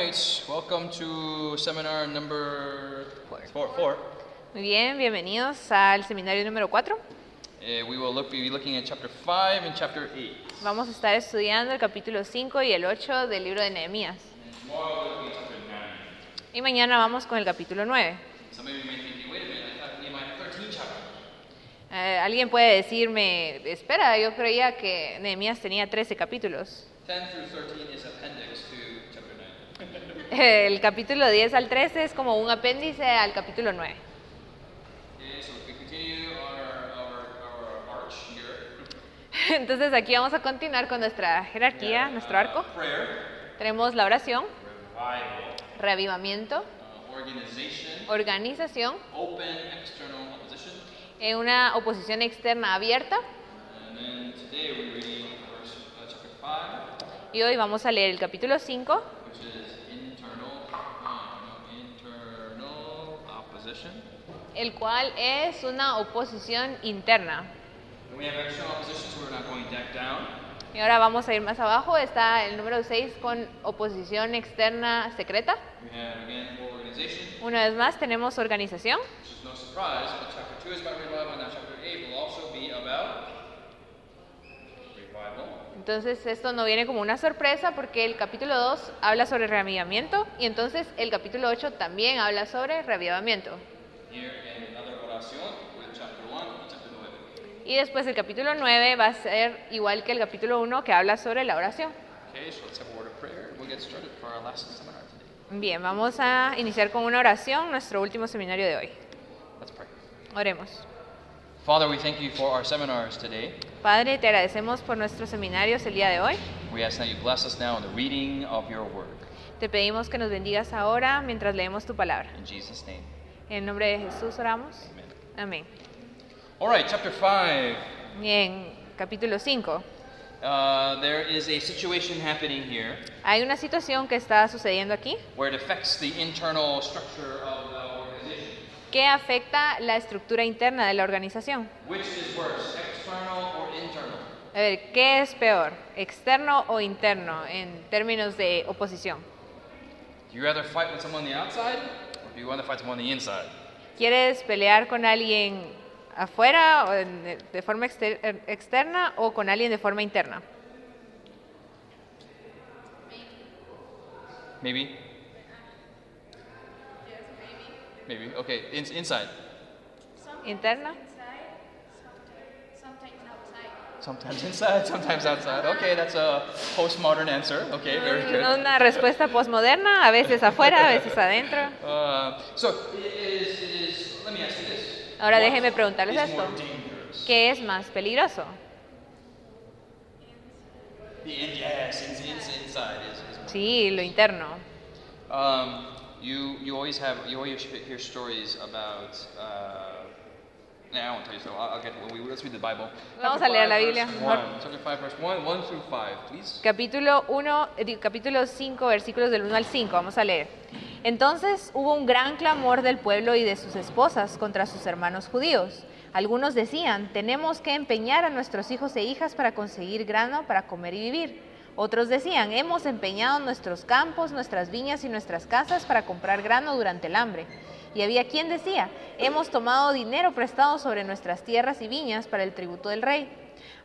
right, welcome to seminar number four. four. Muy bien, bienvenidos al seminario número 4. Uh, we will look, be looking at chapter 5 and chapter 8. Vamos a estar estudiando el capítulo 5 y el 8 del libro de Nehemías. And tomorrow we're looking at chapter 9. Y mañana vamos con el capítulo 9. Some of you may think, wait a minute, I thought Nehemiah had 13 chapters. Eh, Alguien puede decirme, espera, yo creía que Nehemías tenía 13 capítulos. 10 through 13 is appendix to chapter 9. El capítulo 10 al 13 es como un apéndice al capítulo 9. Okay, so if we continue on our, our, our arch here. Entonces aquí vamos a continuar con nuestra jerarquía, nuestro arco. Uh, Tenemos la oración, reavivamiento, uh, organización, eh, una oposición externa abierta. Uh, chapter 5, Y hoy vamos a leer el capítulo 5, which is internal, uh, no, internal opposition. el cual es una oposición interna. And we have external opposition, so we're not going back down. Y ahora vamos a ir más abajo, está el número 6 con oposición externa secreta. We have again full organization, Una vez más tenemos organización. which is no surprise, but chapter 2 is about revival, and now chapter 8 will also be about revival. Entonces esto no viene como una sorpresa porque el capítulo 2 habla sobre reavivamiento y entonces el capítulo 8 también habla sobre reavivamiento. Here again, another oración with chapter 1 and chapter 9. Y después el capítulo 9 va a ser igual que el capítulo 1 que habla sobre la oración. Bien, vamos a iniciar con una oración, nuestro último seminario de hoy. Oremos. Father, we thank you for our seminars today. Padre, te agradecemos por nuestros seminarios el día de hoy. We ask that you bless us now in the reading of your word. Te pedimos que nos bendigas ahora mientras leemos tu palabra. In Jesus' name, En el nombre de Jesús oramos. amen. Amén. All right, chapter 5. Bien, capítulo 5. Uh, there is a situation happening here Hay una situación que está sucediendo aquí where it affects the internal structure of the que afecta la estructura interna de la organización. Which is worse, external or internal? A ver, ¿qué es peor? ¿Externo o interno en términos de oposición? Do you rather fight with someone on the outside or do you want to fight someone on the inside? ¿Quieres pelear con alguien afuera o en- de forma exter- er- externa o con alguien de forma interna? Maybe? Maybe. Okay, in, inside. ¿Interna? Sometimes inside, sometimes outside. Okay, that's a postmodern answer. Okay, very good. Una respuesta posmoderna, a veces afuera, a veces adentro. Uh, so, is, is, let me ask you this. Ahora What déjeme preguntarles esto. ¿Qué es más peligroso? The in, yes, in, in, inside is, is more. Sí, lo interno. Um, you, you always have, you always hear stories about, uh, nah, I won't tell you so. I'll, I'll get, when we, let's read the Bible. Vamos Chapter a leer la Biblia, one. Chapter 5, verse 1, 1 through 5, please. Capítulo 1, eh, capítulo 5, versículos del 1 al 5, vamos a leer. Entonces hubo un gran clamor del pueblo y de sus esposas contra sus hermanos judíos. Algunos decían, tenemos que empeñar a nuestros hijos e hijas para conseguir grano para comer y vivir. Otros decían, hemos empeñado nuestros campos, nuestras viñas y nuestras casas para comprar grano durante el hambre. Y había quien decía, hemos tomado dinero prestado sobre nuestras tierras y viñas para el tributo del rey.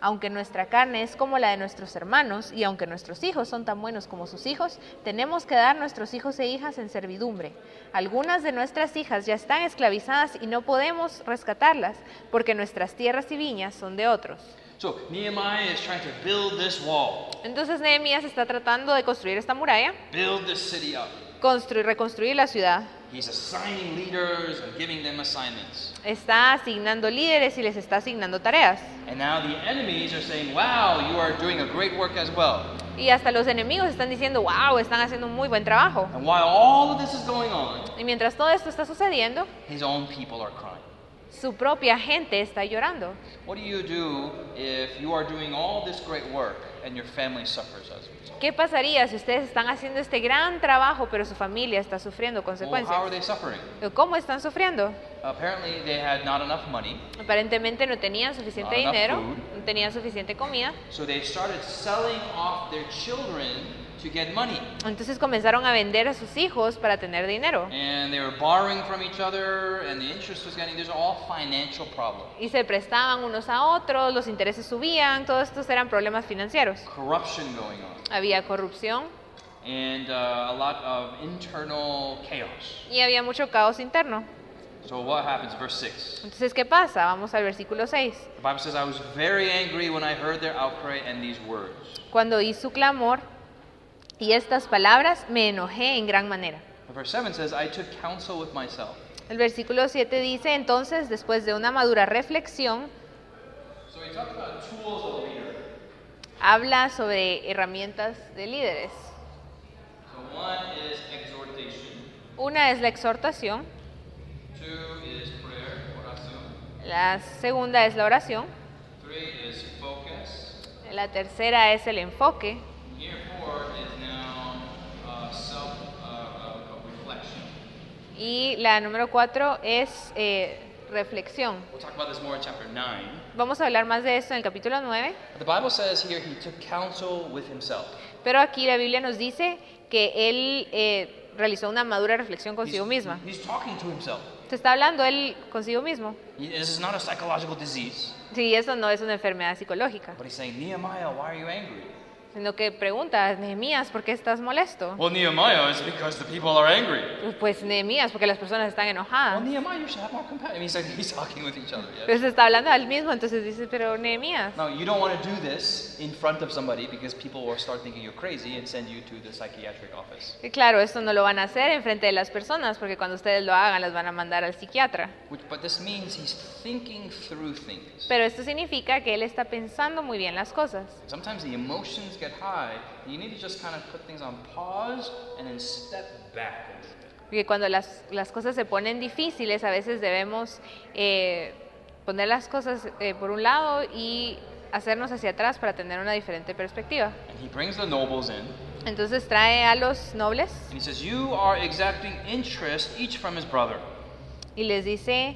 Aunque nuestra carne es como la de nuestros hermanos y aunque nuestros hijos son tan buenos como sus hijos, tenemos que dar nuestros hijos e hijas en servidumbre. Algunas de nuestras hijas ya están esclavizadas y no podemos rescatarlas porque nuestras tierras y viñas son de otros. So, Nehemiah is trying to build this wall, Entonces Nehemías está tratando de construir esta muralla, build this city up. construir, reconstruir la ciudad. He's assigning leaders and giving them assignments. Está asignando líderes y les está asignando tareas. And now the enemies are saying, wow, you are doing a great work as well. Y hasta los enemigos están diciendo, wow, están haciendo un muy buen trabajo. And while all of this is going on, Y mientras todo esto está sucediendo, his own people are crying. Su propia gente está llorando. What do you do if you are doing all this great work and your family suffers as a result? ¿Qué pasaría si ustedes están haciendo este gran trabajo, pero su familia está sufriendo Well, how are consecuencias? they suffering? ¿Cómo están sufriendo? Apparently, they had not enough money, Aparentemente no tenían suficiente Not enough dinero, food. no tenían suficiente comida, so they started selling off their children to get money. Entonces comenzaron a vender a sus hijos para tener dinero. And they were borrowing from each other, and the interest was getting, there's all financial problems. Y se prestaban unos a otros, los intereses subían, todos estos eran problemas financieros. Corruption going on, Había corrupción and uh, a lot of internal chaos. y había mucho caos interno. So what happens? Verse 6. Entonces, ¿qué pasa? Vamos al versículo 6. The Bible says, I was very angry when I heard their outcry and these words. Cuando oí su clamor y estas palabras, me enojé en gran manera. But verse 7 says, I took counsel with myself. El versículo 7 dice, entonces, después de una madura reflexión, So he talked about tools of a leader. habla sobre herramientas de líderes. So one is exhortation, Una es la exhortación, two is prayer, oración, la segunda es la oración, three is focus, la tercera es el enfoque Here, four is now uh, self uh, uh, reflection. Y la número cuatro es eh, reflexión. We'll talk about this more in chapter 9. Vamos a hablar más de esto en el capítulo 9, The Bible says here he took counsel with himself. pero aquí la Biblia nos dice que él eh, realizó una madura reflexión consigo He's, misma. he's talking to himself. Se está hablando él consigo mismo. This is not a psychological disease, Sí, eso no es una enfermedad psicológica, but he's saying, Nehemiah, why are you angry? Sino que pregunta, Nehemías, ¿por qué estás molesto? Well, Nehemiah, it's because the people are angry. Pues Nehemías, porque las personas están Well, enojadas. Nehemiah, you should have more compassion. I mean, he's, like, he's talking with each other. Yeah? Pero se está hablando al mismo, entonces dice, pero Nehemías. No, you don't want to do this in front of somebody because people will start thinking you're crazy and send you to the psychiatric office. Y claro, esto no lo van a hacer en frente de las personas, porque cuando ustedes lo hagan, las van a mandar al psiquiatra. Which, but this means he's thinking through things. Pero esto significa que él está pensando muy bien las cosas. Sometimes the emotions get high. You need to just kind of put things on pause and then step back a little bit. Porque cuando las, las cosas se ponen difíciles, a veces debemos eh, poner las cosas eh, por un lado y hacernos hacia atrás para tener una diferente perspectiva. And he brings the nobles in Entonces trae a los nobles and he says, You are exacting interest each from his brother. y les dice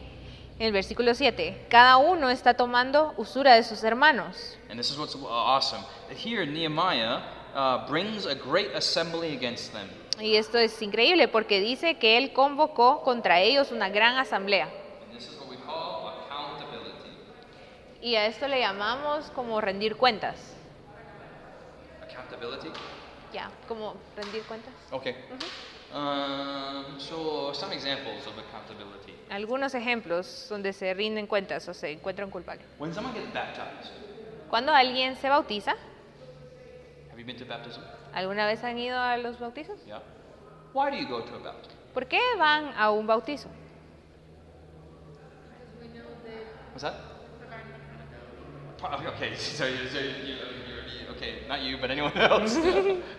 el versículo 7, cada uno está tomando usura de sus hermanos. And this is what's uh, awesome. Here, Nehemiah uh, brings a great assembly against them. Y esto es increíble porque dice que él convocó contra ellos una gran asamblea. And this is what we call accountability. Y a esto le llamamos como rendir cuentas. Accountability? Ya, como rendir cuentas. Okay. Um, so, some examples of accountability. Algunos ejemplos donde se rinden cuentas o se encuentran culpables. When someone gets baptized, Cuando alguien se bautiza, have you been to baptism? ¿alguna vez han ido a los bautizos? Yeah. Why do you go to a baptism? ¿Por qué van a un bautizo? What's that? Pa- Okay, so, so you, okay, not you, but anyone else.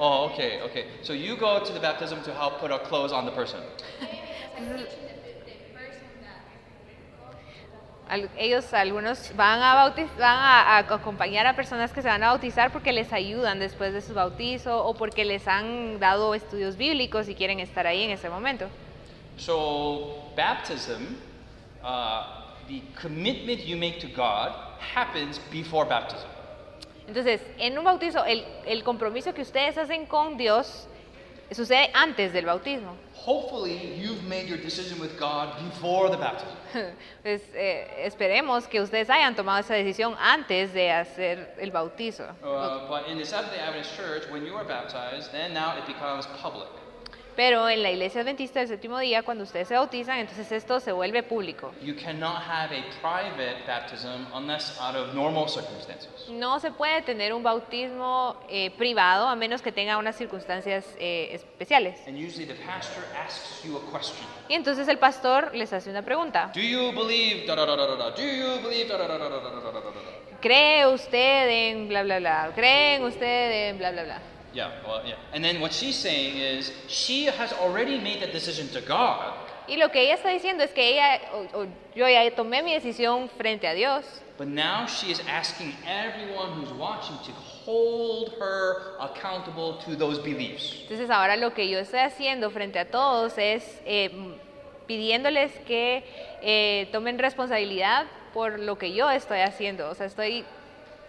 Oh, okay, okay. So you go to the baptism to help put our clothes on the person. Ellos, algunos, van a, bautiz- van a, a acompañar a personas que se van a bautizar porque les ayudan después de su bautizo o porque les han dado estudios bíblicos y quieren estar ahí en ese momento. So baptism, uh, the commitment you make to God happens before baptism. Entonces, en un bautizo, el, el compromiso que ustedes hacen con Dios sucede antes del bautismo. Hopefully, you've made your decision with God before the baptism. Pues, eh, esperemos que ustedes hayan tomado esa decisión antes de hacer el bautizo. Uh, but in the Seventh day Adventist Church, when you are baptized, then now it becomes public. Pero en la iglesia adventista del séptimo día, cuando ustedes se bautizan, entonces esto se vuelve público. You cannot have a private baptism unless out of normal circumstances. No se puede tener un bautismo eh, privado a menos que tenga unas circunstancias eh, especiales. And usually the pastor asks you a question. Y entonces el pastor les hace una pregunta. Do you believe da da da da da da? Do you believe da da da da da da da da da da da? ¿cree usted en bla, bla, bla? ¿Creen usted en bla, bla, bla? Yeah, well, yeah. And then what she's saying is she has already made that decision to God, Y lo que ella está diciendo es que ella, o- o yo ya tomé mi decisión frente a Dios, but now she is asking everyone who's watching to hold her accountable to those beliefs. Entonces ahora lo que yo estoy haciendo frente a todos es eh, pidiéndoles que eh, tomen responsabilidad por lo que yo estoy haciendo. O sea, estoy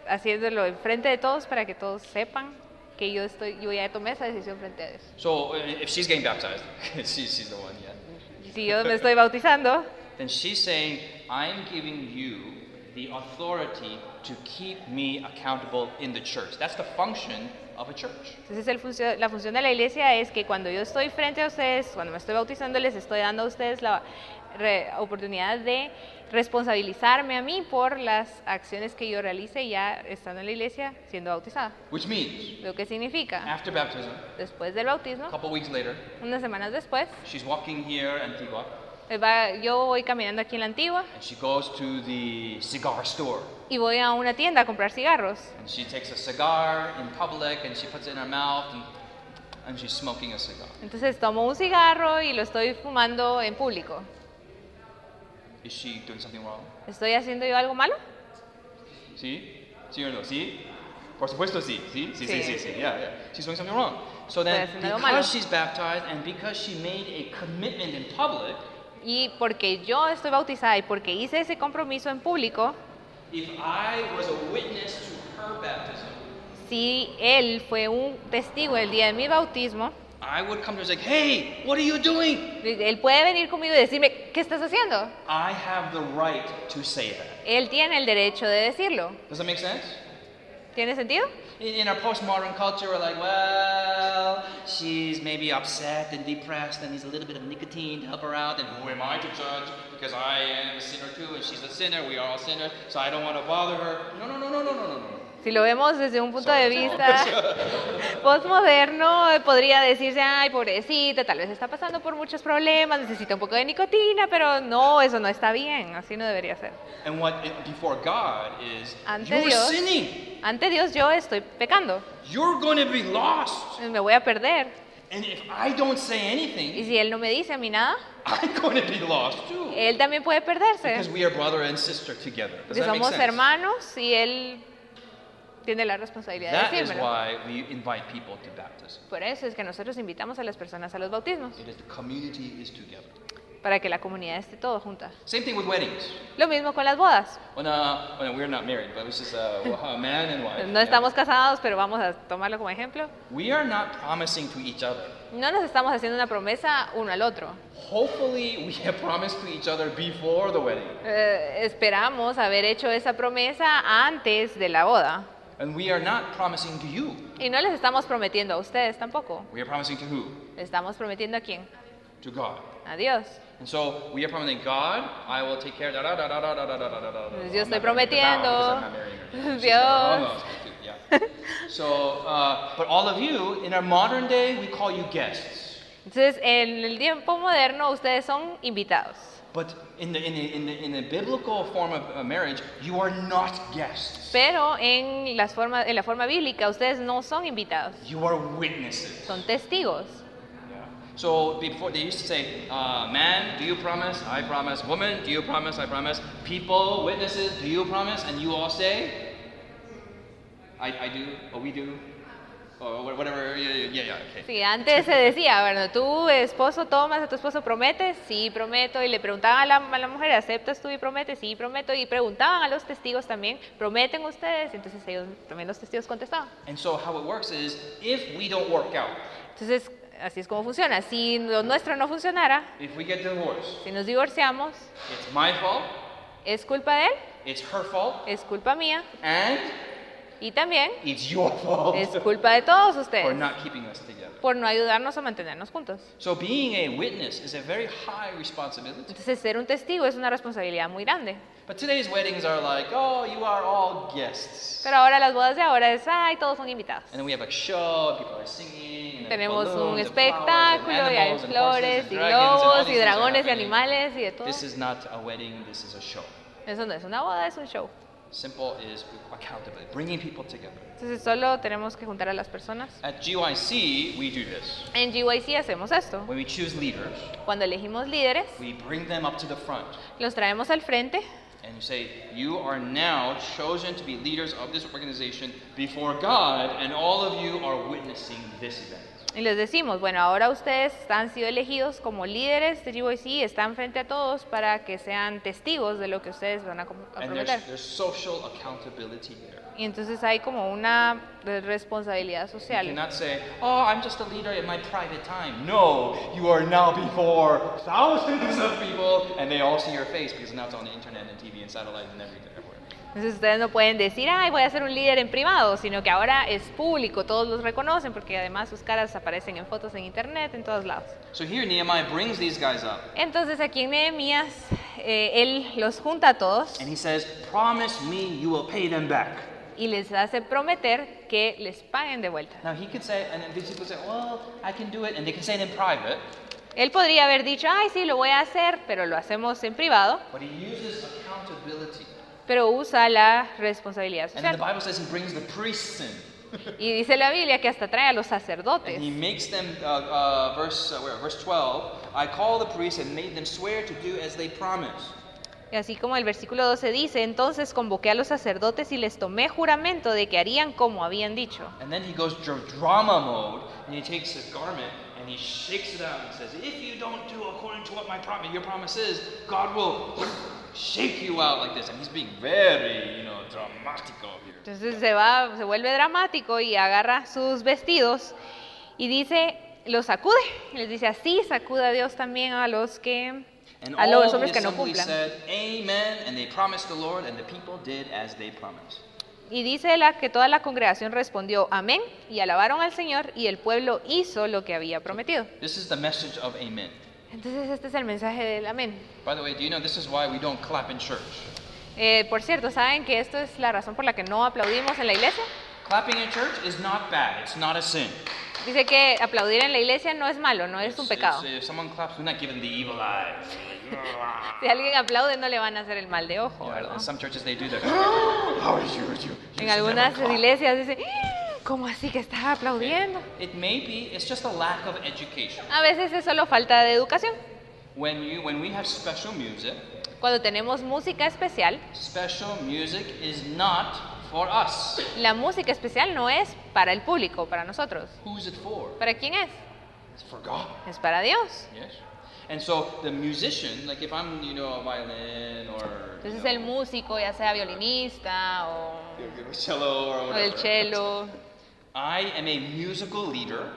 haciéndolo enfrente de todos para que todos sepan que yo estoy, yo ya tomé esa decisión frente a Dios. So uh, if she's getting baptized, she's, she's the one, yeah. Si yo me estoy bautizando, Then she's saying, I'm giving you the authority to keep me accountable in the church. That's the function of a church. entonces el funcio- la función de la iglesia es que cuando yo estoy frente a ustedes, cuando me estoy bautizando, les estoy dando a ustedes la re- oportunidad de responsabilizarme a mí por las acciones que yo realice ya estando en la iglesia siendo bautizada. Which means, Lo que significa, after baptism, después del bautismo, a couple weeks later, unas semanas después, she's walking here in Antigua, eh, va- yo voy caminando aquí en la antigua and she goes to the cigar store. y voy a una tienda a comprar cigarros. And she takes a cigar in public and she puts it in her mouth and, and she's smoking a cigar. Entonces tomo un cigarro y lo estoy fumando en público. Is she doing something wrong? ¿Estoy haciendo yo algo malo? ¿Sí? ¿Sí o no? ¿Sí? Por supuesto sí. ¿Sí? Sí, sí, Sí. sí, sí. Yeah, yeah. She's doing something wrong. So then, algo malo. because she's baptized and because she made a commitment in public, Y porque yo estoy bautizada y porque hice ese compromiso en público, if I was a witness to her baptism, si él fue un testigo el día de mi bautismo, I would come to her and say, hey, what are you doing? él puede venir conmigo y decirme, ¿qué estás haciendo? I have the right to say that. Él tiene el derecho de decirlo. Does that make sense? ¿Tiene sentido? In, in our postmodern culture, we're like, well, she's maybe upset and depressed and needs a little bit of nicotine to help her out. And who am I to judge? Because I am a sinner too, and she's a sinner. We are all sinners, so I don't want to bother her. No, no, no, no, no, no, no, no. Si lo vemos desde un punto de vista postmoderno, eh, podría decirse, ay, pobrecita, tal vez está pasando por muchos problemas, necesita un poco de nicotina, pero no, eso no está bien, así no debería ser. And what before God is, Ante Dios. sinning. Ante Dios yo estoy pecando, You're going to be lost. me voy a perder. And if I don't say Y anything, si Él no me dice a mí nada, I'm going to be lost too. Él también puede perderse. Because we are brother and sister together. Does Porque that make somos sense? hermanos y Él tiene la responsabilidad de That is decírmelo. why we invite people to baptism. Por eso es que nosotros invitamos a las personas a los bautismos, It is the community is together. para que la comunidad esté todo junta. Same thing with weddings. Lo mismo con las bodas. When, uh, when we're not married, but it's just uh, a man and wife. No estamos casados, pero vamos a tomarlo como ejemplo. We are not promising to each other. No nos estamos haciendo una promesa uno al otro. Hopefully, we have promised to each other before the wedding. Eh, esperamos haber hecho esa promesa antes de la boda. And we are not promising to you. Y no les estamos prometiendo a ustedes tampoco. We are promising to who? Estamos prometiendo a quién? To God. A Dios. And so we are promising God, I will take care of da da da da da da da da. Pues yo estoy prometiendo. Dios. oh, yeah. So, uh, but all of you, in our modern day, we call you guests. Entonces, en el tiempo moderno, ustedes son invitados. But in the, in the, in the, in the biblical form of marriage, you are not guests. Pero en, las formas, en la forma bíblica, ustedes no son invitados, You are witnesses. son testigos. So before they used to say, uh, man, do you promise? I promise. Woman, do you promise? I promise. People, witnesses, do you promise? And you all say, I, I do, or we do, or wha- whatever. Yeah, yeah, yeah, yeah, okay. Sí, antes se decía, bueno, tú, esposo, tomas a tu esposo, prometes, sí, prometo, y le preguntaban a la, a la mujer, ¿aceptas tú y prometes? Sí, prometo, y preguntaban a los testigos también, ¿prometen ustedes? Entonces ellos, también los testigos contestaban. And so how it works is, if we don't work out, Entonces, así es como funciona. Si lo nuestro no funcionara, if we get divorced, si nos divorciamos, it's my fault, es culpa de él, it's her fault, es culpa mía, and y también it's your fault es culpa de todos for ustedes not keeping us together. por no ayudarnos a mantenernos juntos. So being a witness is a very high responsibility. Entonces, ser un testigo es una responsabilidad muy grande. But today's weddings are like, oh, you are all guests. Pero ahora las bodas de ahora es, ay, todos son invitados. And then we have a show, people are singing, and Tenemos un and espectáculo flowers and y hay animals and flores horses y and dragons and all globos these y things are dragones y happening. animales y de todo. This is not a wedding, this is a show. Eso no es una boda, es un show. Simple is accountability, bringing people together. Entonces solo tenemos que juntar a las personas. At GYC, we do this. En GYC hacemos esto. When we choose leaders, Cuando elegimos líderes, we bring them up to the front. los traemos al frente And you say, You are now chosen to be leaders of this organization before God, and all of you are witnessing this event. Y les decimos, bueno, ahora ustedes han sido elegidos como líderes de GYC, están frente a todos para que sean testigos de lo que ustedes van a prometer. Y entonces hay como una re- responsabilidad You social. cannot say, Oh, I'm just a leader in my private time. No, you are now before thousands of people, and they all see your face because now it's on the internet and TV and satellite and everything. Entonces ustedes no pueden decir, ay, voy a ser un líder en privado, sino que ahora es público, todos los reconocen porque además sus caras aparecen en fotos en internet, en todos lados. So here Nehemiah brings these guys up, Entonces aquí en Nehemías, eh, él los junta a todos and he says, Promise me you will pay them back. y les hace prometer que les paguen de vuelta. Now he could say, and then these people say, Well, I can do it, and they can say it in private, Él podría haber dicho, ay, sí, lo voy a hacer, pero lo hacemos en privado, but he uses accountability. Pero usa la responsabilidad And then the social. Bible says he brings the priests in. Y dice la Biblia que hasta trae a los And sacerdotes. he makes them, uh, uh, verse, uh, where, verse 12, I call the priests and made them swear to do as they promised. Y así como el versículo 12 dice, entonces convoqué a los sacerdotes y les tomé juramento de que harían como habían dicho. And then he goes dr- drama mode, and he takes his garment and he shakes it out and says, If you don't do according to what my promise, your promise is, God will shake you out like this. And he's being very, you know, dramatical here. Entonces se va, se vuelve dramático y agarra sus vestidos y dice, los sacude. Les dice, así sacuda Dios también a los que, And a los hombres que no cumplan. said, Amen. And they promised the Lord, and the people did as they promised. Y dice la, que toda la congregación respondió, amén, y alabaron al Señor, y el pueblo hizo lo que había prometido. This is the message of Amen. Entonces este es el mensaje del amén. By the way, do you know this is why we don't clap in church? Eh, por cierto, ¿saben que esto es la razón por la que no aplaudimos en la iglesia? Clapping in church is not bad. It's not a sin. Dice que aplaudir en la iglesia no es malo, no es un pecado. Si alguien aplaude no le van a hacer el mal de ojo, En algunas iglesias dicen, "Ah, ¿cómo así que estás aplaudiendo? It may be, it's just a lack of education. A veces es solo falta de educación. When you when we have special music, Cuando tenemos música especial, special music is not for us. la música especial no es para el público, para nosotros. Who's it for? ¿Para quién es? It's for God. Es para Dios. Yes. And so the musician, like if I'm, you know, a violin or Entonces el músico, ya sea violinista o, cello or o whatever. el cello, I am a musical leader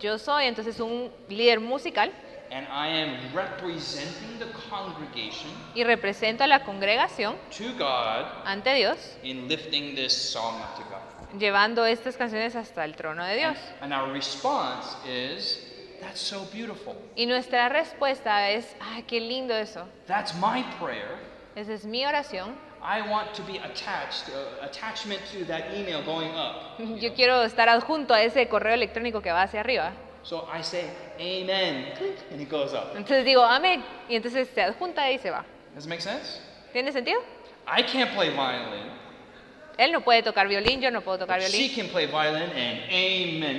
yo soy entonces un líder musical and I am representing the congregation y represento a la congregación to God ante Dios, in lifting this song up to God. llevando estas canciones hasta el trono de Dios. And our response is, that's so beautiful. Y nuestra respuesta es, ay, qué lindo eso. That's my prayer. Esa es mi oración. I want to be attached, uh, attachment to that email going up. Yo quiero estar adjunto a ese correo electrónico que va hacia arriba. So I say, Amen, and it goes up. Entonces digo, amén. Y entonces se adjunta y se va. Does it make sense? ¿Tiene sentido? I can't play violin. Él no puede tocar violín, yo no puedo tocar She violín. can play violin, and Amen.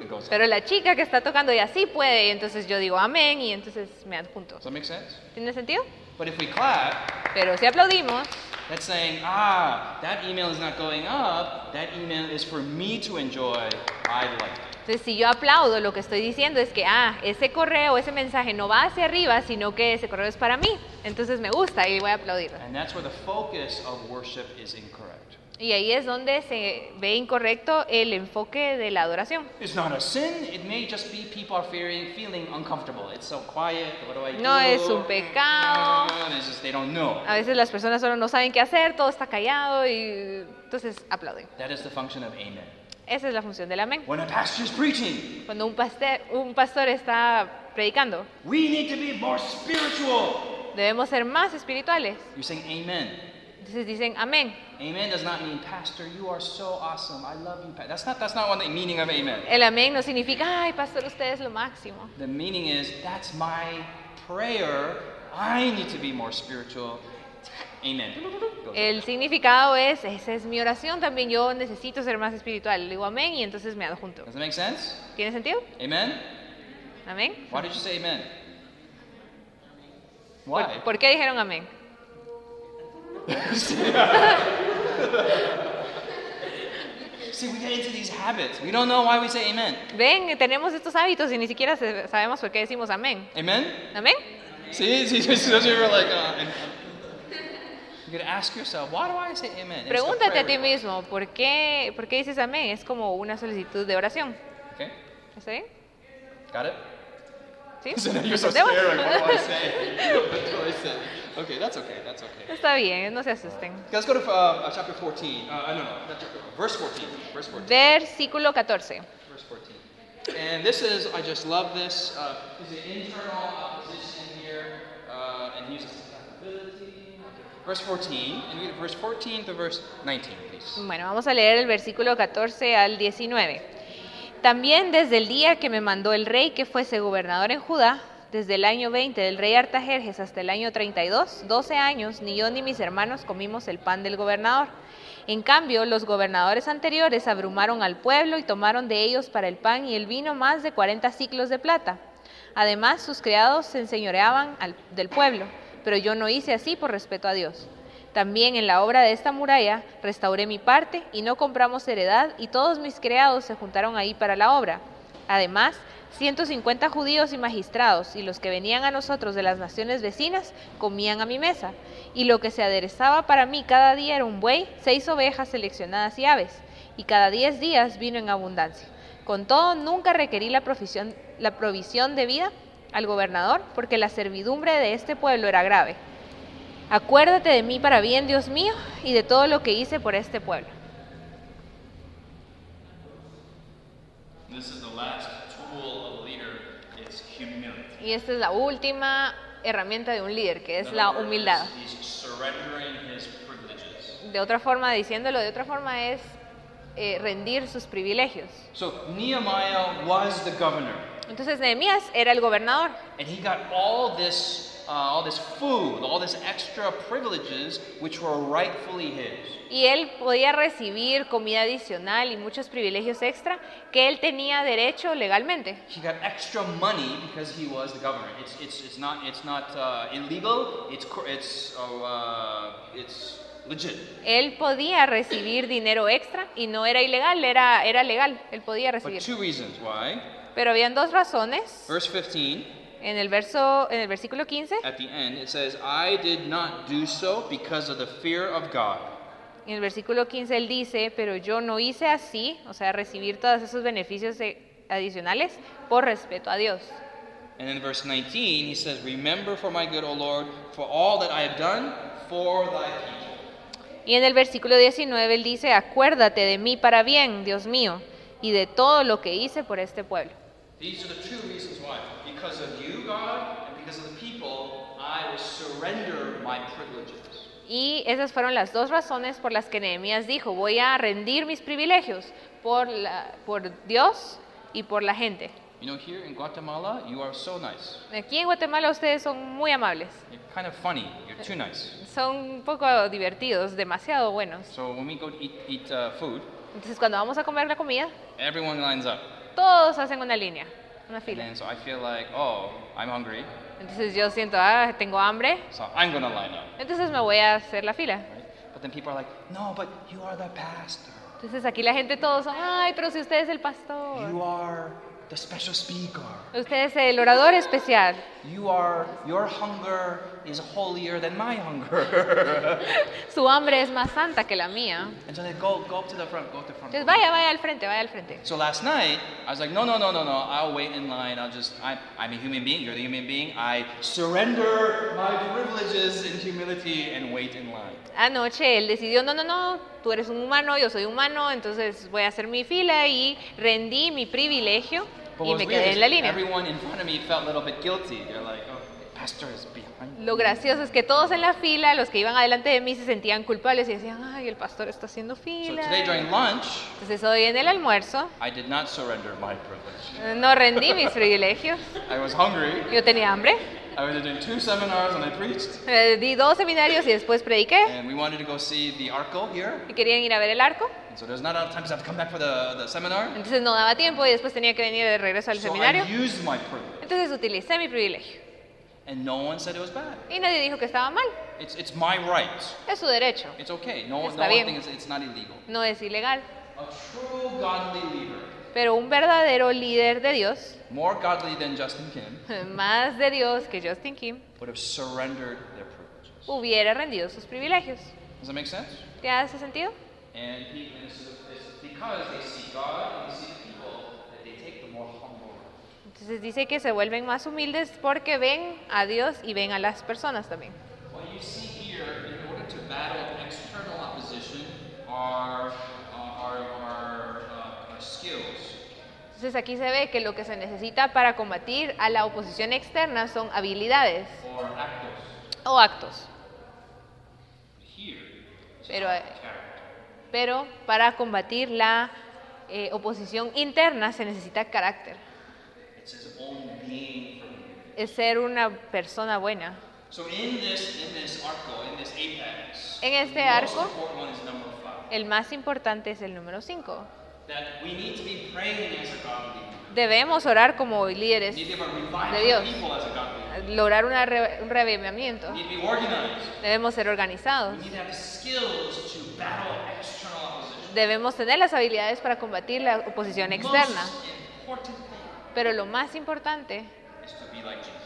It goes up. Pero la chica que está tocando ya sí puede, y entonces yo digo amén y entonces me adjunto. Does that make sense? ¿Tiene sentido? But if we clap, Pero si aplaudimos, that's saying, ah, that email is not going up. That email is for me to enjoy. I like it. entonces si yo aplaudo, lo que estoy diciendo es que, ah, ese correo, ese mensaje no va hacia arriba, sino que ese correo es para mí. Entonces me gusta y voy a aplaudir. And that's where the focus of worship is incorrect. Y ahí es donde se ve incorrecto el enfoque de la adoración. It's not a sin. It may just be people are feeling, feeling uncomfortable. It's so quiet. What do I do? No es un pecado. Know. A veces las personas solo no saben qué hacer, todo está callado y entonces aplauden. That is the function of amen. Esa es la función del amén. When a pastor is preaching, Cuando un pastor, un pastor está predicando, we need to be more spiritual. debemos ser más espirituales. You're saying amen. Entonces dicen amén. Amen does not mean, Pastor, you are so awesome. I love you. Pa-" That's not that's not what the meaning of amen. El amén no significa, ay, pastor, usted es lo máximo. The meaning is that's my prayer. I need to be more spiritual. Amen. El significado es, esa es mi oración también, yo necesito ser más espiritual. Le digo amén y entonces me adjunto. Does that make sense? ¿Tiene sentido? Amen? Amén. Why did you say amen? ¿Por, Why? por qué dijeron amén? Ven, tenemos estos hábitos y ni siquiera sabemos por qué decimos amén. Amen? ¿Amén? Say amen? It's the Pregúntate a ti mismo, ¿por qué, ¿por qué dices amén? Es como una solicitud de oración. Okay, ¿Está bien? got it? ¿Sí? So now you're so ¿Entendemos? scared, like, what do I say? what do I say? Okay, that's okay, that's okay. Está bien, no se asusten. Let's go to uh, chapter 14. Uh, no, no, not chapter, verse 14. Verse 14. Versículo 14. Verse 14. And this is, I just love this. Uh, there's an internal opposition here, uh, and he uses. Okay. Verse 14, and verse 14 to verse 19, please. Bueno, vamos a leer el versículo 14 al 19. También desde el día que me mandó el rey que fuese gobernador en Judá, desde el año 20 del rey Artajerjes hasta el año 32, 12 años, ni yo ni mis hermanos comimos el pan del gobernador. En cambio, los gobernadores anteriores abrumaron al pueblo y tomaron de ellos para el pan y el vino más de 40 ciclos de plata. Además, sus criados se enseñoreaban del pueblo, pero yo no hice así por respeto a Dios. También en la obra de esta muralla restauré mi parte y no compramos heredad y todos mis criados se juntaron ahí para la obra. Además, 150 judíos y magistrados y los que venían a nosotros de las naciones vecinas comían a mi mesa. Y lo que se aderezaba para mí cada día era un buey, seis ovejas seleccionadas y aves. Y cada diez días vino en abundancia. Con todo, nunca requerí la la provisión de vida al gobernador porque la servidumbre de este pueblo era grave. Acuérdate de mí para bien, Dios mío, y de todo lo que hice por este pueblo. Y esta es la última herramienta de un líder, que es la humildad. De otra forma, diciéndolo de otra forma, es eh, rendir sus privilegios. So Nehemiah was the governor, Entonces Nehemías era el gobernador and he got all this, uh, all this food, all this extra privileges, which were rightfully his. y él podía recibir comida adicional y muchos privilegios extra que él tenía derecho legalmente. He got extra money because he was the governor. It's, it's, it's not, it's not uh, illegal. It's, it's, uh, uh, it's legit. Él podía recibir dinero extra y no era ilegal, era, era legal, él podía But recibir. two reasons why. Pero habían dos razones. Verse 15, En el, verso, en el versículo 15, at the end, it says, I did not do so because of the fear of God. en el versículo 15 él dice, pero yo no hice así, o sea, recibir todos esos beneficios adicionales por respeto a Dios. And in verse 19, he says, Remember for my good, O Lord, for all that I have done for thy people. Y en el versículo 19 él dice, acuérdate de mí para bien, Dios mío, y de todo lo que hice por este pueblo. These are the two reasons why. Because of you, God, and because of the people, I will surrender my privileges. Y esas fueron las dos razones por las que Nehemías dijo, voy a rendir mis privilegios por, la- por Dios y por la gente. You know, here in Guatemala, you are so nice. Aquí en Guatemala ustedes son muy amables, You're kind of funny. You're too nice. son un poco divertidos, demasiado buenos. So when we go to eat, eat uh, food, Entonces cuando vamos a comer la comida, everyone lines up. Todos hacen una línea, una And fila. then so I feel like, oh, I'm hungry, Entonces yo siento, ah, tengo hambre, so I'm gonna line up. entonces me voy a hacer la fila. Right? But then people are like, no, but you are the pastor. Entonces aquí la gente todos son, ay, pero si usted es el pastor, You are the special speaker. usted es el orador especial, You are your hunger is holier than my hunger. su hambre es más santa que la mía. and so they go go up to the front, go up to the front. Entonces vaya, vaya al frente, vaya al frente. So last night, I was like, no, no, no, no, no. I'll wait in line. I'll just, I'm, I'm a human being. You're the human being. I surrender my privileges in humility and wait in line. Anoche él decidió, no, no, no, tú eres un humano, yo soy humano, entonces voy a hacer mi fila y rendí mi privilegio y me quedé en la línea. everyone in front of me felt a little bit guilty. They're like, oh, Lo gracioso es que todos en la fila, los que iban adelante de mí, se sentían culpables y decían, ay, el pastor está haciendo So fila. today during lunch, Entonces hoy en el almuerzo I did not surrender my privilege. no rendí mis privilegios, I was hungry, yo tenía hambre, I was doing two seminars and I preached. Eh, di dos seminarios y después prediqué. And we wanted to go see the Arco here. Y querían ir a ver el arco. And so there's not enough time to have to come back for the, the seminar. Entonces no daba tiempo y después tenía que venir de regreso al So seminario. I used my privilege. Entonces utilicé mi privilegio. And no one said it was bad. Y nadie dijo que estaba mal. It's, it's my right. Es su derecho. It's okay. No, no Está one bien. thinks it's not illegal. No es ilegal. A true godly leader, Pero un verdadero líder de Dios, more godly than Justin Kim, más de Dios que Justin Kim, would have surrendered their privileges. hubiera rendido sus privilegios. Does that make sense? ¿Te hace sentido? And, he, and it's, because they see God and they see the people that they take the more. Entonces dice que se vuelven más humildes porque ven a Dios y ven a las personas también. What you see here, in order to battle external opposition, are, uh, uh. Entonces aquí se ve que lo que se necesita para combatir a la oposición externa son habilidades o actos. Pero, about eh. Pero para combatir la eh, oposición interna se necesita carácter. It's his own being from here. Es ser una persona buena. So in this, in this arco, in this apex, En este the most arco. important one is number five. El más importante es el número 5. That we need to be praying as a godly leader. Debemos orar como líderes, We need to De Dios. of people as a godly leader. lograr una re- un reavivamiento. We need to be organized. Debemos ser organizados. We need to have the skills to battle external opposition. Debemos tener las habilidades para combatir la oposición externa. Most important thing Pero lo más importante is to be like Jesus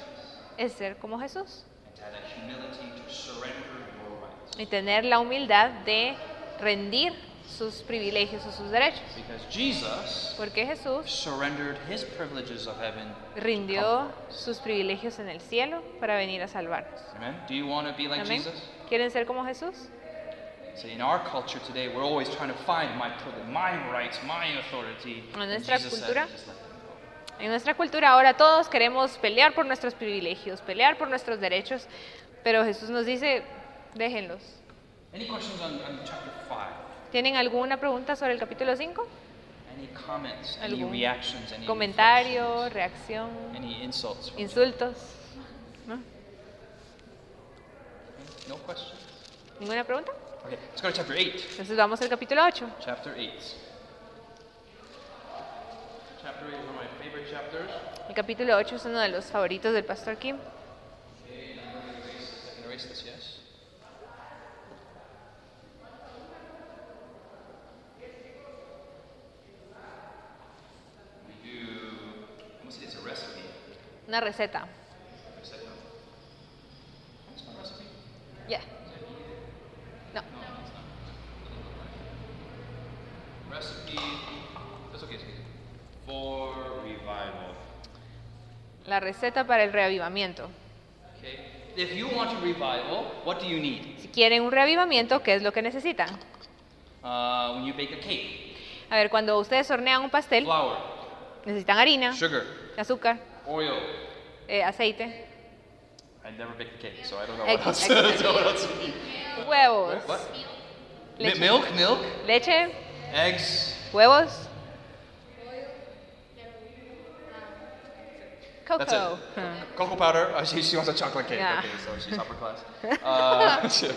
es ser como Jesús and to have that humility to surrender your rights. y tener la humildad de rendir sus privilegios o sus derechos. Because Jesus Porque Jesús surrendered his privileges of heaven. to rindió sus privilegios en el cielo para venir a salvarnos. Amen. Do you want to be like Amén. Jesus? ¿Quieren ser como Jesús? See, in our culture today, we're always trying to find my privilege, my rights, my authority. En nuestra cultura, En nuestra cultura ahora todos queremos pelear por nuestros privilegios, pelear por nuestros derechos, pero Jesús nos dice, déjenlos. Any questions on, on chapter 5? ¿Tienen alguna pregunta sobre el capítulo 5? Any comments? Any ¿Algún reactions? Any comentario, reacción, Any insults? insultos? ¿No? No questions? ¿Ninguna pregunta? Okay, let's go to chapter 8. Entonces vamos al capítulo 8. Chapter 8. Chapter 8 El capítulo 8 es uno de los favoritos del pastor Kim. Una receta. Ya. No. Recipe. For revival. La receta para el reavivamiento. Okay. If you want a revival, what do you need? Si quieren un reavivamiento, ¿qué es lo que necesitan? Uh, when you bake a cake, A ver, cuando ustedes hornean un pastel, flour, necesitan harina, sugar, azúcar, oil. eh, aceite, I never baked a cake, so I don't know Egg- what else. egg- I don't know what else you need. huevos, What? Mi- leche, milk, milk, leche, eggs. huevos, That's it. cocoa. Cocoa powder. Oh, she, she wants a chocolate cake. Yeah. Okay, so she's upper class. Uh, so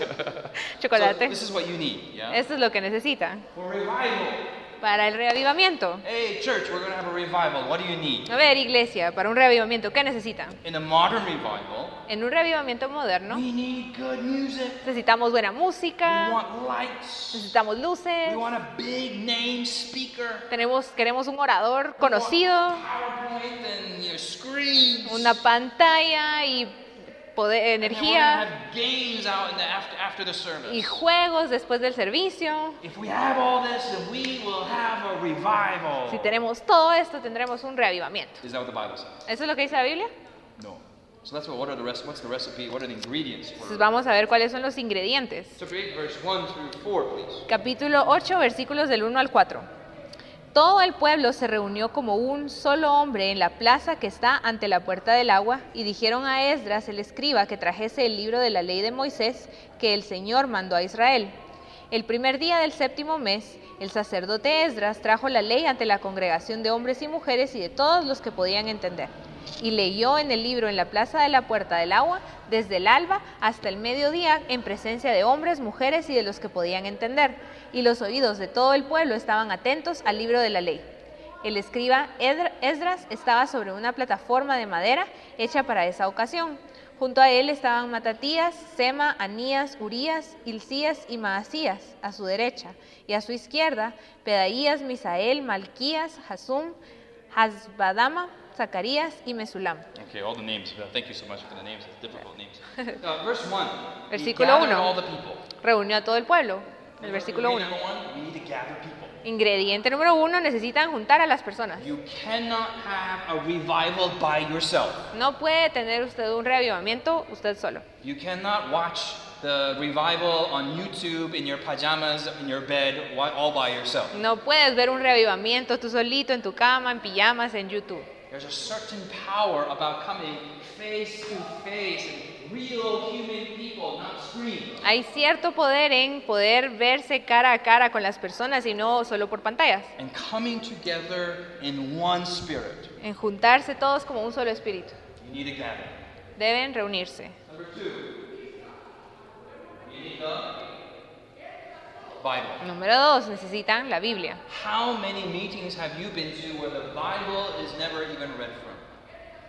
Chocolate. this is what you need, yeah? Esto es lo que necesitan For revival. para el reavivamiento. Hey, church, we're going to have a revival. What do you need? A ver, iglesia, para un reavivamiento, ¿qué necesitan? In a modern revival, En un reavivamiento moderno. Necesitamos buena música, necesitamos luces, tenemos, queremos un orador conocido, una pantalla y poder, energía. y juegos después del servicio. If we have all this, then we will have a revival. Si tenemos todo esto, tendremos un reavivamiento. ¿Eso es lo que dice la Biblia? So that's what. What are the rest? What's the recipe? What are the ingredients for? Entonces vamos a ver cuáles son los ingredientes. Chapter 8, verse 1 through 4, please. Capítulo 8, versículos del 1 al 4. Todo el pueblo se reunió como un solo hombre en la plaza que está ante la puerta del agua y dijeron a Esdras el escriba que trajese el libro de la ley de Moisés que el Señor mandó a Israel. El primer día del séptimo mes, el sacerdote Esdras trajo la ley ante la congregación de hombres y mujeres y de todos los que podían entender. Y leyó en el libro en la plaza de la puerta del agua, desde el alba hasta el mediodía, en presencia de hombres, mujeres y de los que podían entender. Y los oídos de todo el pueblo estaban atentos al libro de la ley. El escriba Esdras estaba sobre una plataforma de madera hecha para esa ocasión. Junto a él estaban Matatías, Sema, Anías, Urías, Hilcías y Maasías a su derecha, y a su izquierda Pedaías, Misael, Malquías, Hasum, Hasbadama, Zacarías y Mesulam. Okay, all the names. Thank you so much for the names. It's difficult names. Uh, verse 1. He Versículo gathered uno. all the people. Reunió a todo el pueblo. El versículo 1. Number one, we need to gather people. Ingrediente número uno, necesitan juntar a las personas. You cannot have a revival by yourself. No puede tener usted un reavivamiento usted solo. You cannot watch the revival on YouTube in your pajamas, in your bed, all by yourself. No puedes ver un reavivamiento tú solito en tu cama, en pijamas, en YouTube. There's a certain power about coming face to face and real human people, not screens. Hay cierto poder en poder verse cara a cara con las personas y no solo por pantallas. And coming together in one spirit. En juntarse todos como un solo espíritu. You need to gather. Deben reunirse. Number two, you need. Número dos, necesitan la Biblia. How many meetings have you been to where the Bible is never even read from?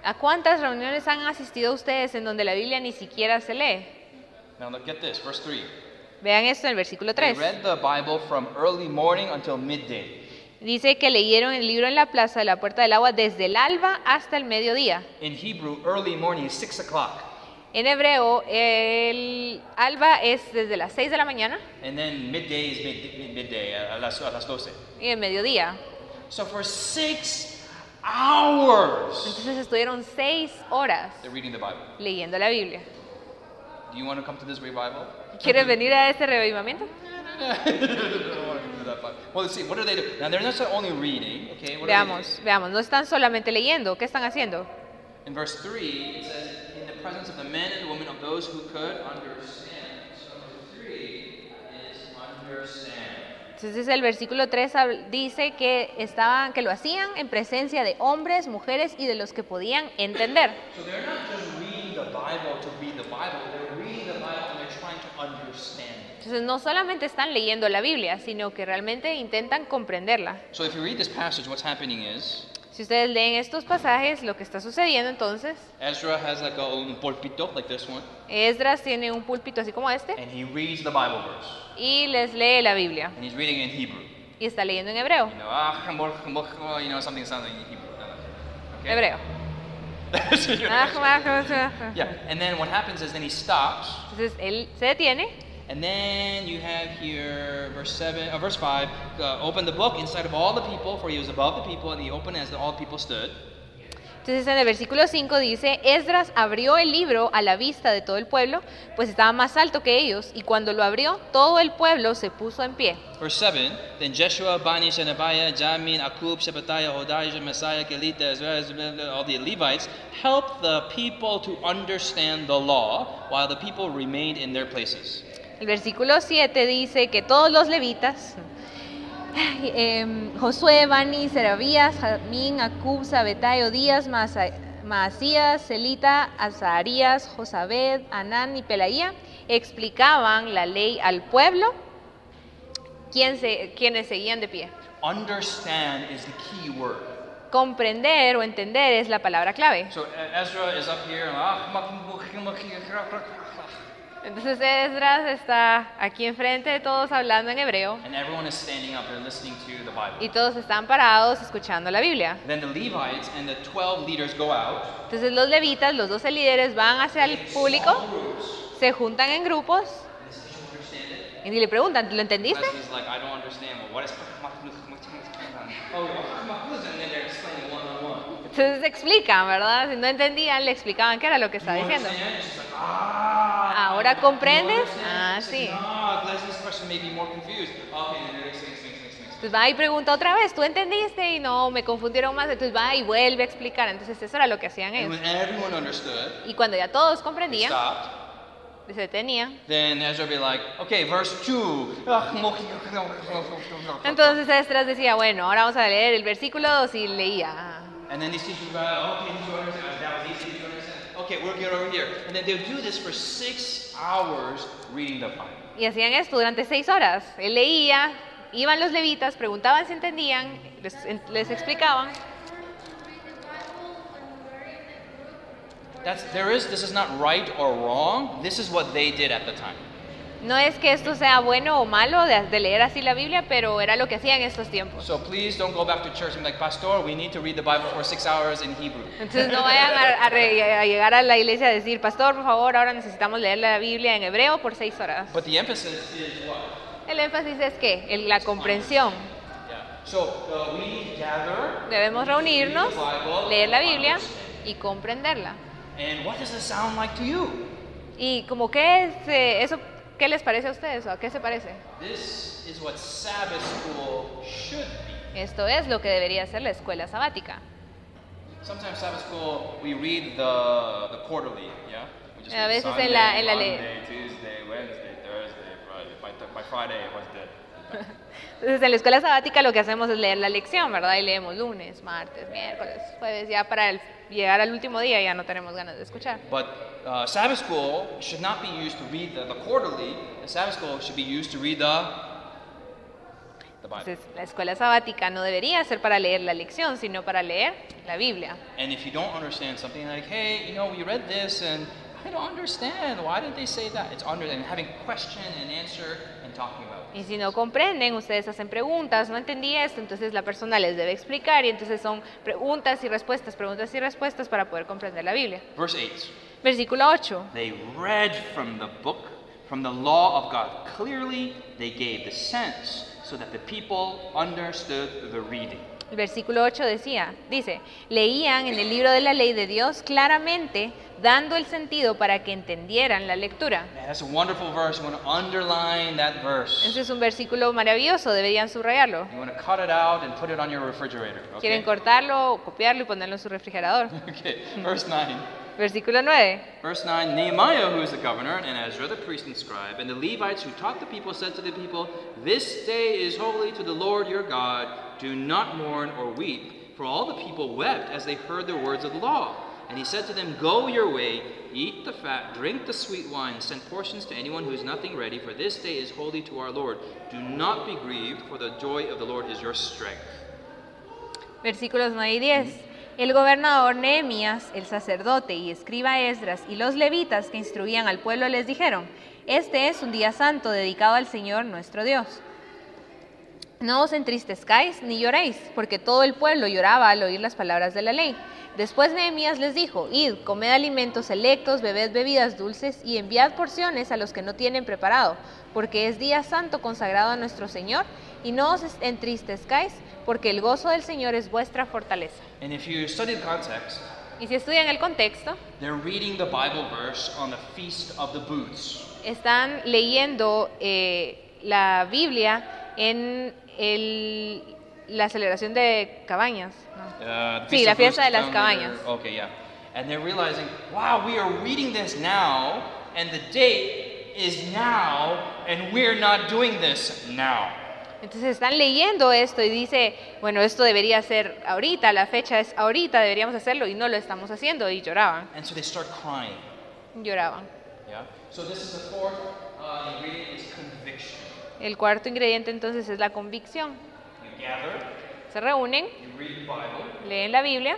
¿A cuántas reuniones han asistido ustedes en donde la Biblia ni siquiera se lee? Now look at this, verse 3. Vean esto en el versículo They 3. read the Bible from early morning until midday. Dice que leyeron el libro en la plaza de la Puerta del Agua desde el alba hasta el mediodía. In Hebrew, early morning is 6 o'clock. En hebreo, el alba es desde las 6 de la mañana And then midday is mid- mid- midday, a las, a las 12. y el mediodía. So for six hours, Entonces estuvieron 6 horas they're reading the Bible. leyendo la Biblia. Do you want to come to this revival? ¿Quieres venir a este revivimiento? well, let's see, what do they do? Now, they're not only reading, okay? What do they Veamos, veamos, no están solamente leyendo, ¿qué están haciendo? do? In verse 3, it says, the presence of the men and the women of those who could understand. So, number 3 is understand. Entonces el versículo 3 hab- dice que estaban que lo hacían en presencia de hombres, mujeres y de los que podían entender. So they're not just reading the Bible to read the Bible, they're reading the Bible and they're trying to understand it. Entonces no solamente están leyendo la Biblia, sino que realmente intentan comprenderla. So if you read this passage, what's happening is Si ustedes leen estos pasajes, lo que está sucediendo entonces, Ezra has like a un pulpito like this one, Esdras tiene un púlpito así como este and he reads the Bible verse, y les lee la Biblia and he's reading in Hebrew. y está leyendo en hebreo. You know, ah, you know, something sounds like Hebrew. Okay? Hebreo. So you're- Entonces yeah, and then what happens is then he stops, él se detiene and then you have here verse seven, uh, verse five. Uh, open the book inside of all the people, for he was above the people, and he opened as all the people stood. Entonces en el versículo 5 dice, Esdras abrió el libro a la vista de todo el pueblo, pues estaba más alto que ellos, y cuando lo abrió, todo el pueblo se puso en pie. Verse 7 Then Jeshua, Bani, Shenabiah, Jamin, Akub, Shephatiah, Hodijah, Messiah, Kelita, well as all the Levites helped the people to understand the law while the people remained in their places. El versículo 7 dice que todos los levitas, em, Josué, Bani, Serabías, Jamín, Acub, Sabetai, Odías, Maasías, Celita, Azarías, Josabed, Anán y Pelaía, explicaban la ley al pueblo, quien se- quienes seguían de pie. Understand is the key word. Comprender o entender es la palabra clave. So uh, Ezra is up here. "Ah, Entonces Esdras está aquí enfrente de todos hablando en hebreo And everyone is standing up there listening to the Bible. y todos están parados escuchando la Biblia. Then the Levites and the 12 leaders go out. Entonces los levitas, los 12 líderes, van hacia el público, se juntan en grupos y le preguntan, ¿lo entendiste? Like, I don't understand. Well, what is Oh, and then they're explaining one on one. Entonces explican, ¿verdad? Si no entendían, le explicaban qué era lo que estaba diciendo. ah. ¿Ahora comprendes? Ah, sí. Entonces va y pregunta otra vez, ¿tú entendiste? Y no, me confundieron más. Entonces va y vuelve a explicar. Entonces eso era lo que hacían ellos. Y cuando ya todos comprendían, se detenían. then Ezra would be like, okay, verse 2. Entonces Esdras decía, bueno, ahora vamos a leer el versículo 2 y leía. And then these teachers would be like, okay, these orders, uh, that was easy, these orders. Uh, okay, we'll get over here. And then they would do this for six hours reading the Bible. Y hacían esto durante seis horas. Él leía, iban los levitas, preguntaban si entendían, les, les explicaban. read the Bible when we're in a group. That's, there is, this is not right or wrong. This is what they did at the time. No es que esto sea bueno o malo de, de leer así la Biblia, pero era lo que hacían en estos tiempos. So please don't go back to church and be like, Pastor, we need to read the Bible for six hours in Hebrew. Entonces no vayan a, a re- a llegar a la iglesia a decir, pastor, por favor, ahora necesitamos leer la Biblia en hebreo por seis horas. But the emphasis is what? El énfasis es que el- la comprensión. Yeah. So uh, we gather, Debemos reunirnos, leer la Biblia y comprenderla. and what does it sound like to you? Y como que es, eh, eso, ¿qué les parece a ustedes o a qué se parece? This is what Sabbath school should be. Esto es lo que debería ser la escuela sabática. Sometimes Sabbath school, we read the, the quarterly, yeah? We just A veces en la- en la le- Monday, Tuesday, Wednesday, Thursday, Friday. By, th- by Friday, it was dead. Entonces en la escuela sabática lo que hacemos es leer la lección, ¿verdad? Y leemos lunes, martes, miércoles, jueves, ya para el- llegar al último día ya no tenemos ganas de escuchar. But uh, Sabbath school should not be used to read the, the quarterly. The Sabbath school should be used to read the. Entonces la escuela sabática no debería ser para leer la lección, sino para leer la Biblia. And if you don't understand something like, hey, you know, we read this and I don't understand. Why didn't they say that? It's under and having question and answer Y si no comprenden, ustedes hacen preguntas, no entendí esto, entonces la persona les debe explicar y entonces son preguntas y respuestas, preguntas y respuestas para poder comprender la Biblia. Verse 8. Versículo 8. They read from the book, from the law of God clearly. They gave the sense so that the people understood the reading. El versículo 8 decía, dice, leían en el libro de la ley de Dios claramente, dando el sentido para que entendieran la lectura. Ese es un versículo maravilloso, deberían subrayarlo. Refrigerator. Quieren Okay. cortarlo, copiarlo y ponerlo en su refrigerador. Okay. Verse 9. Versículo 9. Verse 9 Nehemiah, who is the governor, and Ezra, the priest and scribe, and the Levites who taught the people, said to the people, This day is holy to the Lord your God. Do not mourn or weep. For all the people wept as they heard the words of the law. And he said to them, Go your way, eat the fat, drink the sweet wine, send portions to anyone who has nothing ready, for this day is holy to our Lord. Do not be grieved, for the joy of the Lord is your strength. Versículos 9 y 10. El gobernador Nehemías, el sacerdote y escriba Esdras y los levitas que instruían al pueblo les dijeron, este es un día santo dedicado al Señor nuestro Dios. No os entristezcáis ni lloréis, porque todo el pueblo lloraba al oír las palabras de la ley. Después Nehemías les dijo, id, comed alimentos selectos, bebed bebidas dulces y enviad porciones a los que no tienen preparado, porque es día santo consagrado a nuestro Señor, y no os entristezcáis, porque el gozo del Señor es vuestra fortaleza. And if you study the context, Y si estudian el contexto, they're reading the Bible verse on the Feast of the Booths. están leyendo eh, la Biblia en el- la celebración de cabañas. ¿no? Uh, Sí, la fiesta de las cabañas. Okay, yeah. And they're realizing, wow, we are reading this now, and the date is now, and we're not doing this now. Entonces están leyendo esto y dice, bueno, esto debería ser ahorita, la fecha es ahorita, deberíamos hacerlo y no lo estamos haciendo y lloraban, And so they start crying. lloraban. Yeah. So this is the fourth uh, ingredient is. El cuarto ingrediente entonces es la convicción. Se reúnen, leen la Biblia,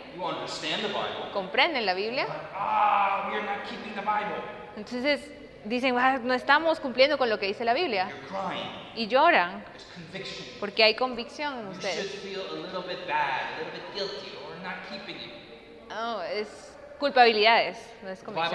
comprenden la Biblia, Ah, entonces dicen, "Ah, no estamos cumpliendo con lo que dice la Biblia. Y lloran. Porque hay convicción en ustedes. No, es culpabilidades, no es convicción.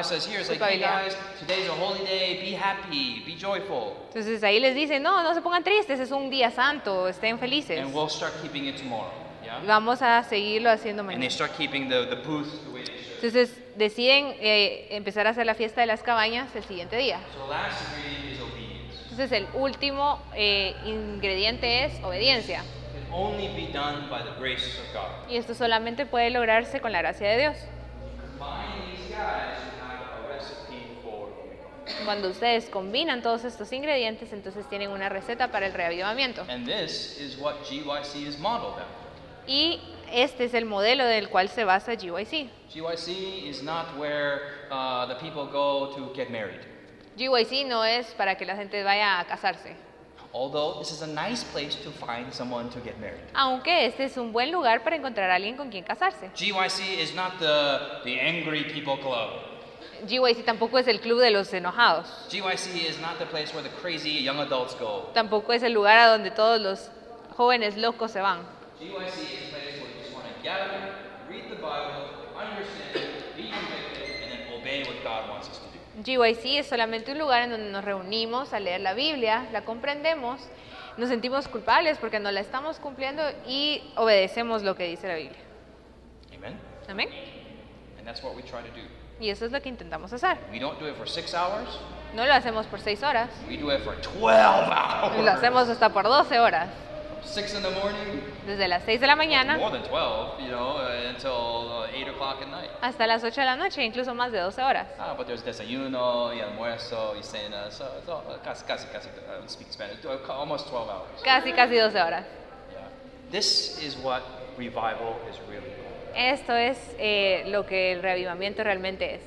Entonces ahí les dicen, no, no se pongan tristes, es un día santo, estén felices. and we'll start keeping it tomorrow. Yeah? Vamos a seguirlo haciendo And they mañana. start keeping the, the booth the way they should. Entonces deciden eh, empezar a hacer la fiesta de las cabañas el siguiente día. So the last ingredient is obedience. Entonces el último eh, ingrediente es obediencia. It can only be done by the grace of God. Y esto solamente puede lograrse con la gracia de Dios. Cuando ustedes combinan todos estos ingredientes, entonces tienen una receta para el reavivamiento. And this is what GYC is modeled after. Y este es el modelo del cual se basa GYC. GYC is not where uh, the people go to get married. GYC no es para que la gente vaya a casarse, Although this is a nice place to find someone to get married. aunque este es un buen lugar para encontrar a alguien con quien casarse. GYC is not the, the angry people club. GYC tampoco es el club de los enojados, GYC is not the place where the crazy young adults go. tampoco es el lugar a donde todos los jóvenes locos se van. GYC is a place where you just want to gather, read the Bible, understand, be convicted, and then obey what God wants us to do. GYC es solamente un lugar en donde nos reunimos a leer la Biblia, la comprendemos, nos sentimos culpables porque no la estamos cumpliendo y obedecemos lo que dice la Biblia. Amen? Amén. And that's what we try to do. Y eso es lo que intentamos hacer. We don't do it for six hours, No lo hacemos por seis horas, we do it for 12 hours. lo hacemos hasta por 12 horas, Six in the morning, desde las 6 de la mañana more than 12, you know, uh, until uh, 8 o'clock at night. hasta las 8 de la noche, incluso más de 12 horas. Ah, but there's desayuno, y almuerzo, y cena, so it's all, uh, casi, casi, casi, I don't speak Spanish, almost 12 hours. Casi, casi 12 horas. Yeah. This is what revival is really about. Esto es eh, lo que el reavivamiento realmente es.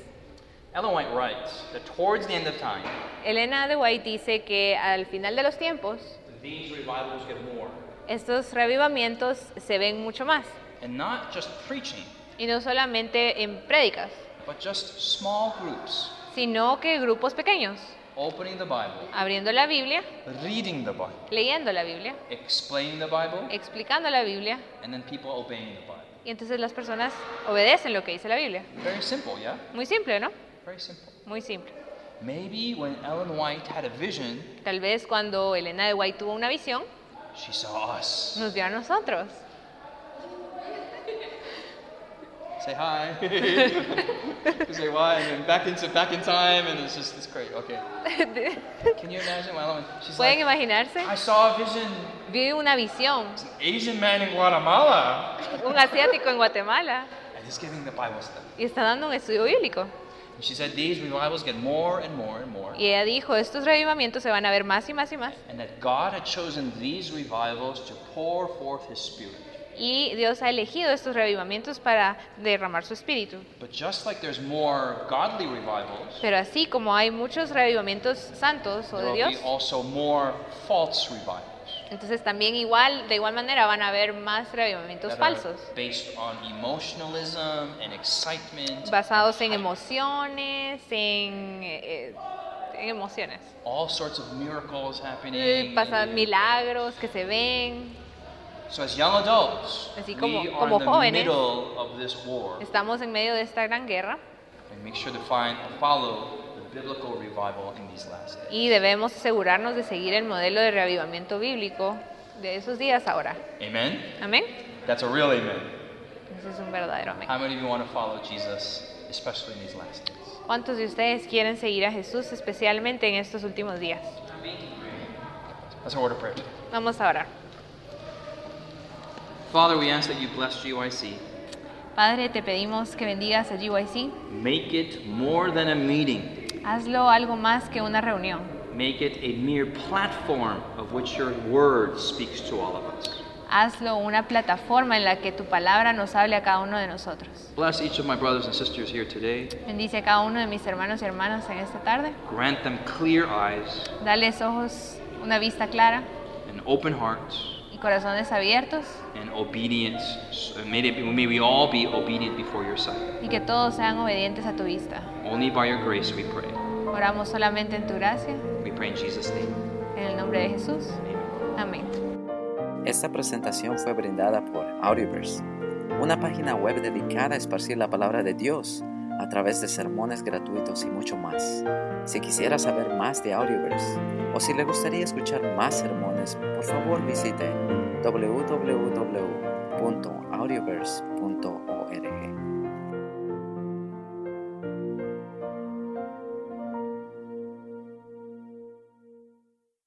Ellen White writes that towards the end of time, Elena de White dice que al final de los tiempos, these revivals get more. Estos reavivamientos se ven mucho más. And not just preaching, Y no solamente en prédicas, but just small groups sino que grupos pequeños, opening the Bible, abriendo la Biblia, reading the Bible, leyendo la Biblia, explaining the Bible, explicando la Biblia, and then people obeying the Bible. y entonces las personas obedecen lo que dice la Biblia. Very simple, yeah? Muy simple, ¿no? Very simple. Muy simple. Maybe when Ellen White had a vision, Tal vez cuando Elena de White tuvo una visión, she saw us. nos vio a nosotros. Say hi. Say why, and then back into back in time, and it's just it's great. Okay. Can you imagine? Well, she's ¿Pueden like, imaginarse? I saw a vision. Vi una visión, It's an Asian man in Guatemala, un asiático en Guatemala, and he's giving the Bible study. y está dando un estudio bíblico. She said these revivals get more and more and more, Y ella dijo, estos revivamientos se van a ver más y más y más. and that God had chosen these revivals to pour forth His Spirit. Y Dios ha elegido estos revivamientos para derramar su espíritu. But just like there's more godly revivals, Pero así como hay muchos revivamientos santos o there de will Dios, be also more false revivals entonces también igual, de igual manera van a haber más are falsos, based on emotionalism and excitement, basados en emociones, en, eh, en emociones. all sorts of miracles Eh, happening. Pasan milagros que se ven. So as young adults, Así como- we are como in the jóvenes, middle of this war, Estamos en medio de esta gran guerra and make sure to find follow the biblical revival in these last days. y debemos asegurarnos de seguir el modelo de reavivamiento bíblico de esos días ahora. Amen. Amén. That's a real amen. Ese es un verdadero amén. How many of you want to follow Jesus, especially in these last days? ¿Cuántos de ustedes quieren seguir a Jesús especialmente en estos últimos días? That's our word of prayer. Vamos a orar. Father, we ask that you bless GYC. Padre, te pedimos que bendigas a GYC. Make it more than a meeting. Hazlo algo más que una reunión. Make it a mere platform of which your word speaks to all of us. Hazlo una plataforma en la que tu palabra nos hable a cada uno de nosotros. Bless each of my brothers and sisters here today. Bendice a cada uno de mis hermanos y hermanas en esta tarde. Grant them clear eyes Dales ojos, una vista clara and open hearts y corazones abiertos and obedience. May, be- may we all be obedient before your sight. y que todos sean obedientes a tu vista. Only by your grace we pray. Oramos solamente en tu gracia, We pray in Jesus' name. en el nombre de Jesús. Amén. Esta presentación fue brindada por Audioverse, una página web dedicada a esparcir la palabra de Dios a través de sermones gratuitos y mucho más. Si quisiera saber más de Audioverse o si le gustaría escuchar más sermones, por favor visite www.audioverse.org.